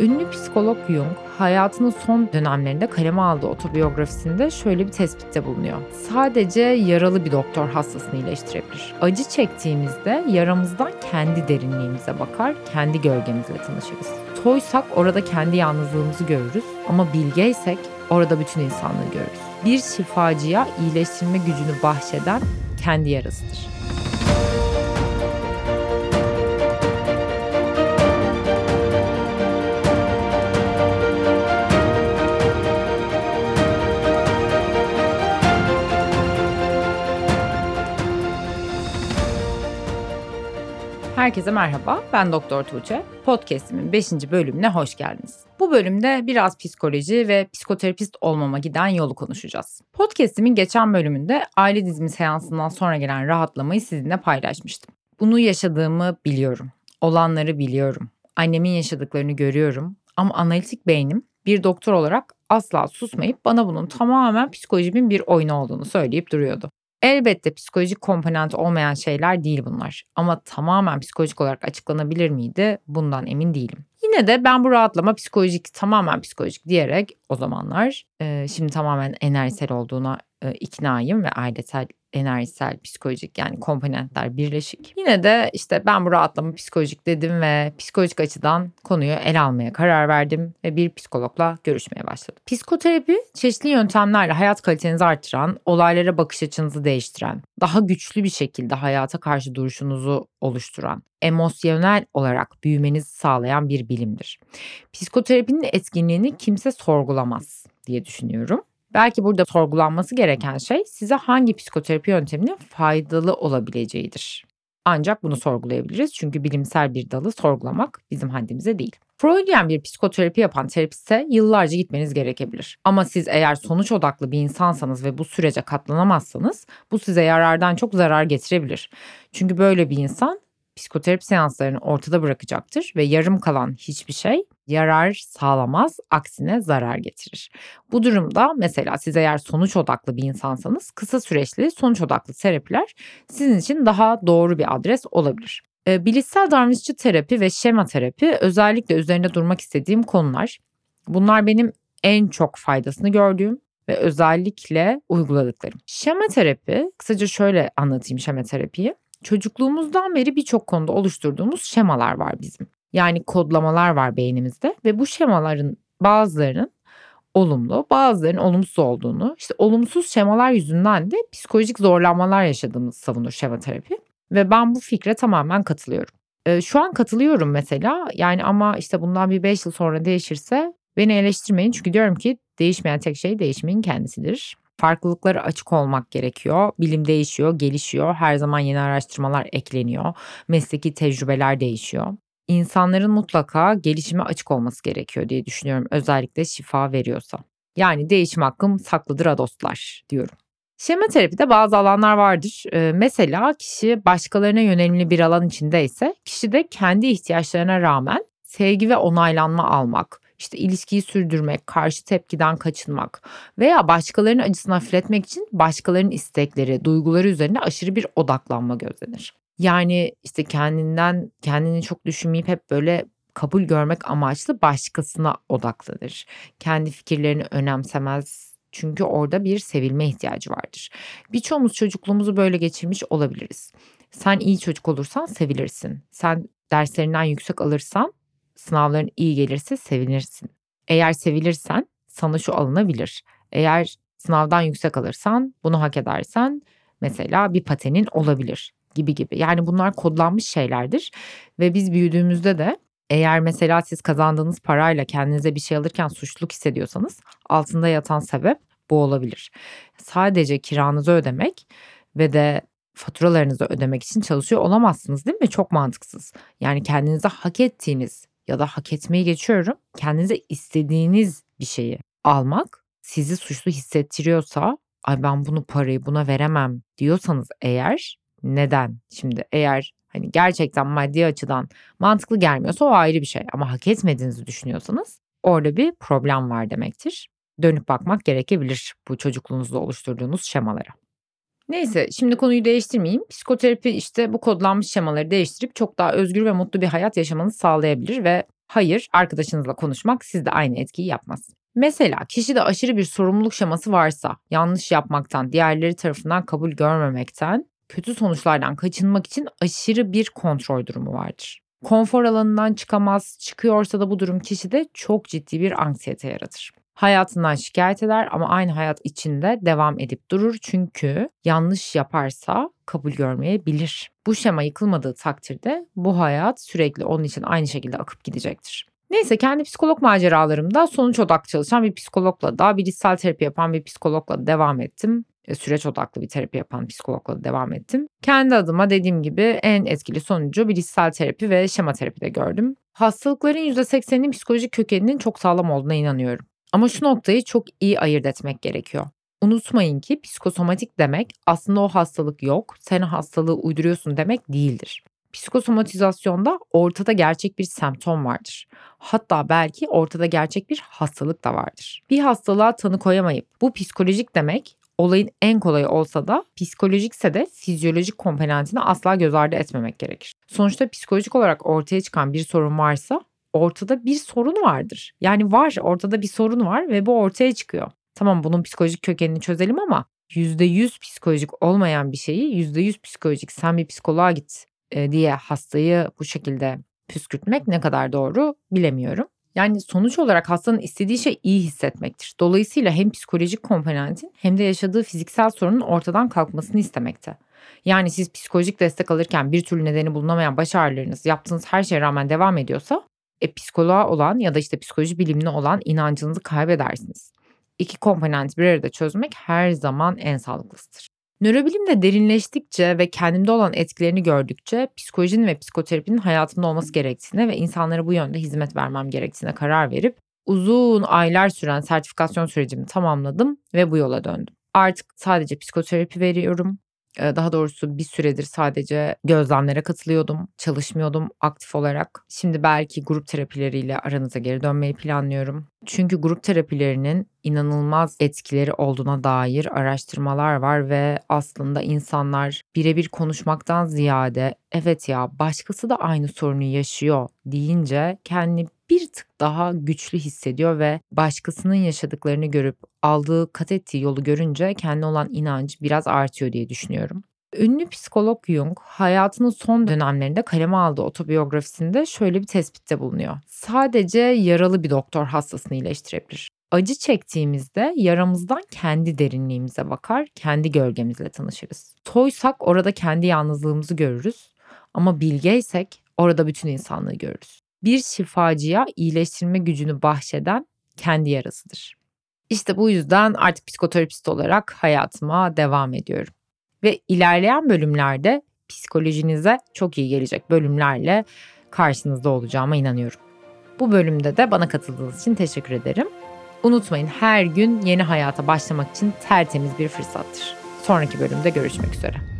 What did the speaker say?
Ünlü psikolog Jung hayatının son dönemlerinde kaleme aldığı otobiyografisinde şöyle bir tespitte bulunuyor. Sadece yaralı bir doktor hastasını iyileştirebilir. Acı çektiğimizde yaramızdan kendi derinliğimize bakar, kendi gölgemizle tanışırız. Toysak orada kendi yalnızlığımızı görürüz ama bilgeysek orada bütün insanlığı görürüz. Bir şifacıya iyileştirme gücünü bahşeden kendi yarasıdır. Herkese merhaba, ben Doktor Tuğçe. Podcast'imin 5. bölümüne hoş geldiniz. Bu bölümde biraz psikoloji ve psikoterapist olmama giden yolu konuşacağız. Podcast'imin geçen bölümünde aile dizimi seansından sonra gelen rahatlamayı sizinle paylaşmıştım. Bunu yaşadığımı biliyorum. Olanları biliyorum. Annemin yaşadıklarını görüyorum. Ama analitik beynim bir doktor olarak asla susmayıp bana bunun tamamen psikolojimin bir oyunu olduğunu söyleyip duruyordu. Elbette psikolojik komponent olmayan şeyler değil bunlar. Ama tamamen psikolojik olarak açıklanabilir miydi? Bundan emin değilim. Yine de ben bu rahatlama psikolojik, tamamen psikolojik diyerek o zamanlar e, şimdi tamamen enerjisel olduğuna e, iknayım ve ailesel enerjisel, psikolojik yani komponentler birleşik. Yine de işte ben bu rahatlama psikolojik dedim ve psikolojik açıdan konuyu ele almaya karar verdim ve bir psikologla görüşmeye başladım. Psikoterapi çeşitli yöntemlerle hayat kalitenizi artıran, olaylara bakış açınızı değiştiren, daha güçlü bir şekilde hayata karşı duruşunuzu oluşturan, emosyonel olarak büyümenizi sağlayan bir bilimdir. Psikoterapinin etkinliğini kimse sorgulamaz diye düşünüyorum. Belki burada sorgulanması gereken şey size hangi psikoterapi yönteminin faydalı olabileceğidir. Ancak bunu sorgulayabiliriz çünkü bilimsel bir dalı sorgulamak bizim haddimize değil. Freudian bir psikoterapi yapan terapiste yıllarca gitmeniz gerekebilir. Ama siz eğer sonuç odaklı bir insansanız ve bu sürece katlanamazsanız bu size yarardan çok zarar getirebilir. Çünkü böyle bir insan psikoterapi seanslarını ortada bırakacaktır ve yarım kalan hiçbir şey yarar sağlamaz, aksine zarar getirir. Bu durumda mesela siz eğer sonuç odaklı bir insansanız kısa süreçli sonuç odaklı terapiler sizin için daha doğru bir adres olabilir. E, bilişsel davranışçı terapi ve şema terapi özellikle üzerinde durmak istediğim konular. Bunlar benim en çok faydasını gördüğüm ve özellikle uyguladıklarım. Şema terapi, kısaca şöyle anlatayım şema terapiyi. Çocukluğumuzdan beri birçok konuda oluşturduğumuz şemalar var bizim. Yani kodlamalar var beynimizde ve bu şemaların bazılarının olumlu, bazılarının olumsuz olduğunu, işte olumsuz şemalar yüzünden de psikolojik zorlanmalar yaşadığımızı savunur şema terapi. Ve ben bu fikre tamamen katılıyorum. Ee, şu an katılıyorum mesela yani ama işte bundan bir 5 yıl sonra değişirse beni eleştirmeyin çünkü diyorum ki değişmeyen tek şey değişmeyin kendisidir. Farklılıklara açık olmak gerekiyor. Bilim değişiyor, gelişiyor. Her zaman yeni araştırmalar ekleniyor. Mesleki tecrübeler değişiyor. İnsanların mutlaka gelişime açık olması gerekiyor diye düşünüyorum. Özellikle şifa veriyorsa. Yani değişim hakkım saklıdır ha dostlar diyorum. Şema terapide bazı alanlar vardır. Ee, mesela kişi başkalarına yönelimli bir alan içindeyse kişi de kendi ihtiyaçlarına rağmen sevgi ve onaylanma almak, işte ilişkiyi sürdürmek, karşı tepkiden kaçınmak veya başkalarının acısını hafifletmek için başkalarının istekleri, duyguları üzerine aşırı bir odaklanma gözlenir. Yani işte kendinden kendini çok düşünmeyip hep böyle kabul görmek amaçlı başkasına odaklanır. Kendi fikirlerini önemsemez çünkü orada bir sevilme ihtiyacı vardır. Birçoğumuz çocukluğumuzu böyle geçirmiş olabiliriz. Sen iyi çocuk olursan sevilirsin. Sen derslerinden yüksek alırsan sınavların iyi gelirse sevinirsin. Eğer sevilirsen sana şu alınabilir. Eğer sınavdan yüksek alırsan bunu hak edersen mesela bir patenin olabilir gibi gibi. Yani bunlar kodlanmış şeylerdir ve biz büyüdüğümüzde de eğer mesela siz kazandığınız parayla kendinize bir şey alırken suçluluk hissediyorsanız altında yatan sebep bu olabilir. Sadece kiranızı ödemek ve de faturalarınızı ödemek için çalışıyor olamazsınız değil mi? Çok mantıksız. Yani kendinize hak ettiğiniz ya da hak etmeyi geçiyorum. Kendinize istediğiniz bir şeyi almak sizi suçlu hissettiriyorsa ay ben bunu parayı buna veremem diyorsanız eğer neden? Şimdi eğer hani gerçekten maddi açıdan mantıklı gelmiyorsa o ayrı bir şey ama hak etmediğinizi düşünüyorsanız orada bir problem var demektir. Dönüp bakmak gerekebilir bu çocukluğunuzda oluşturduğunuz şemalara. Neyse şimdi konuyu değiştirmeyeyim. Psikoterapi işte bu kodlanmış şemaları değiştirip çok daha özgür ve mutlu bir hayat yaşamanızı sağlayabilir ve Hayır, arkadaşınızla konuşmak sizde aynı etkiyi yapmaz. Mesela kişide aşırı bir sorumluluk şeması varsa, yanlış yapmaktan, diğerleri tarafından kabul görmemekten, kötü sonuçlardan kaçınmak için aşırı bir kontrol durumu vardır. Konfor alanından çıkamaz, çıkıyorsa da bu durum kişide çok ciddi bir anksiyete yaratır. Hayatından şikayet eder ama aynı hayat içinde devam edip durur çünkü yanlış yaparsa kabul görmeyebilir. Bu şema yıkılmadığı takdirde bu hayat sürekli onun için aynı şekilde akıp gidecektir. Neyse kendi psikolog maceralarımda sonuç odaklı çalışan bir psikologla da bilişsel terapi yapan bir psikologla devam ettim. E, süreç odaklı bir terapi yapan psikologla devam ettim. Kendi adıma dediğim gibi en etkili sonucu bilişsel terapi ve şema terapide gördüm. Hastalıkların %80'inin psikolojik kökeninin çok sağlam olduğuna inanıyorum. Ama şu noktayı çok iyi ayırt etmek gerekiyor. Unutmayın ki psikosomatik demek aslında o hastalık yok, sen hastalığı uyduruyorsun demek değildir. Psikosomatizasyonda ortada gerçek bir semptom vardır. Hatta belki ortada gerçek bir hastalık da vardır. Bir hastalığa tanı koyamayıp bu psikolojik demek olayın en kolayı olsa da psikolojikse de fizyolojik komponentini asla göz ardı etmemek gerekir. Sonuçta psikolojik olarak ortaya çıkan bir sorun varsa ortada bir sorun vardır. Yani var ortada bir sorun var ve bu ortaya çıkıyor. Tamam bunun psikolojik kökenini çözelim ama %100 psikolojik olmayan bir şeyi %100 psikolojik sen bir psikoloğa git diye hastayı bu şekilde püskürtmek ne kadar doğru bilemiyorum. Yani sonuç olarak hastanın istediği şey iyi hissetmektir. Dolayısıyla hem psikolojik komponentin hem de yaşadığı fiziksel sorunun ortadan kalkmasını istemekte. Yani siz psikolojik destek alırken bir türlü nedeni bulunamayan baş ağrılarınız yaptığınız her şeye rağmen devam ediyorsa e, psikoloğa olan ya da işte psikoloji bilimine olan inancınızı kaybedersiniz. İki komponent bir arada çözmek her zaman en sağlıklısıdır. Nörobilimde derinleştikçe ve kendimde olan etkilerini gördükçe psikolojinin ve psikoterapinin hayatımda olması gerektiğine ve insanlara bu yönde hizmet vermem gerektiğine karar verip uzun aylar süren sertifikasyon sürecimi tamamladım ve bu yola döndüm. Artık sadece psikoterapi veriyorum. Daha doğrusu bir süredir sadece gözlemlere katılıyordum, çalışmıyordum aktif olarak. Şimdi belki grup terapileriyle aranıza geri dönmeyi planlıyorum. Çünkü grup terapilerinin inanılmaz etkileri olduğuna dair araştırmalar var ve aslında insanlar birebir konuşmaktan ziyade evet ya başkası da aynı sorunu yaşıyor deyince kendi bir tık daha güçlü hissediyor ve başkasının yaşadıklarını görüp aldığı kat ettiği yolu görünce kendi olan inancı biraz artıyor diye düşünüyorum. Ünlü psikolog Jung hayatının son dönemlerinde kaleme aldığı otobiyografisinde şöyle bir tespitte bulunuyor. Sadece yaralı bir doktor hastasını iyileştirebilir. Acı çektiğimizde yaramızdan kendi derinliğimize bakar, kendi gölgemizle tanışırız. Toysak orada kendi yalnızlığımızı görürüz ama bilgeysek orada bütün insanlığı görürüz bir şifacıya iyileştirme gücünü bahşeden kendi yarasıdır. İşte bu yüzden artık psikoterapist olarak hayatıma devam ediyorum. Ve ilerleyen bölümlerde psikolojinize çok iyi gelecek bölümlerle karşınızda olacağıma inanıyorum. Bu bölümde de bana katıldığınız için teşekkür ederim. Unutmayın her gün yeni hayata başlamak için tertemiz bir fırsattır. Sonraki bölümde görüşmek üzere.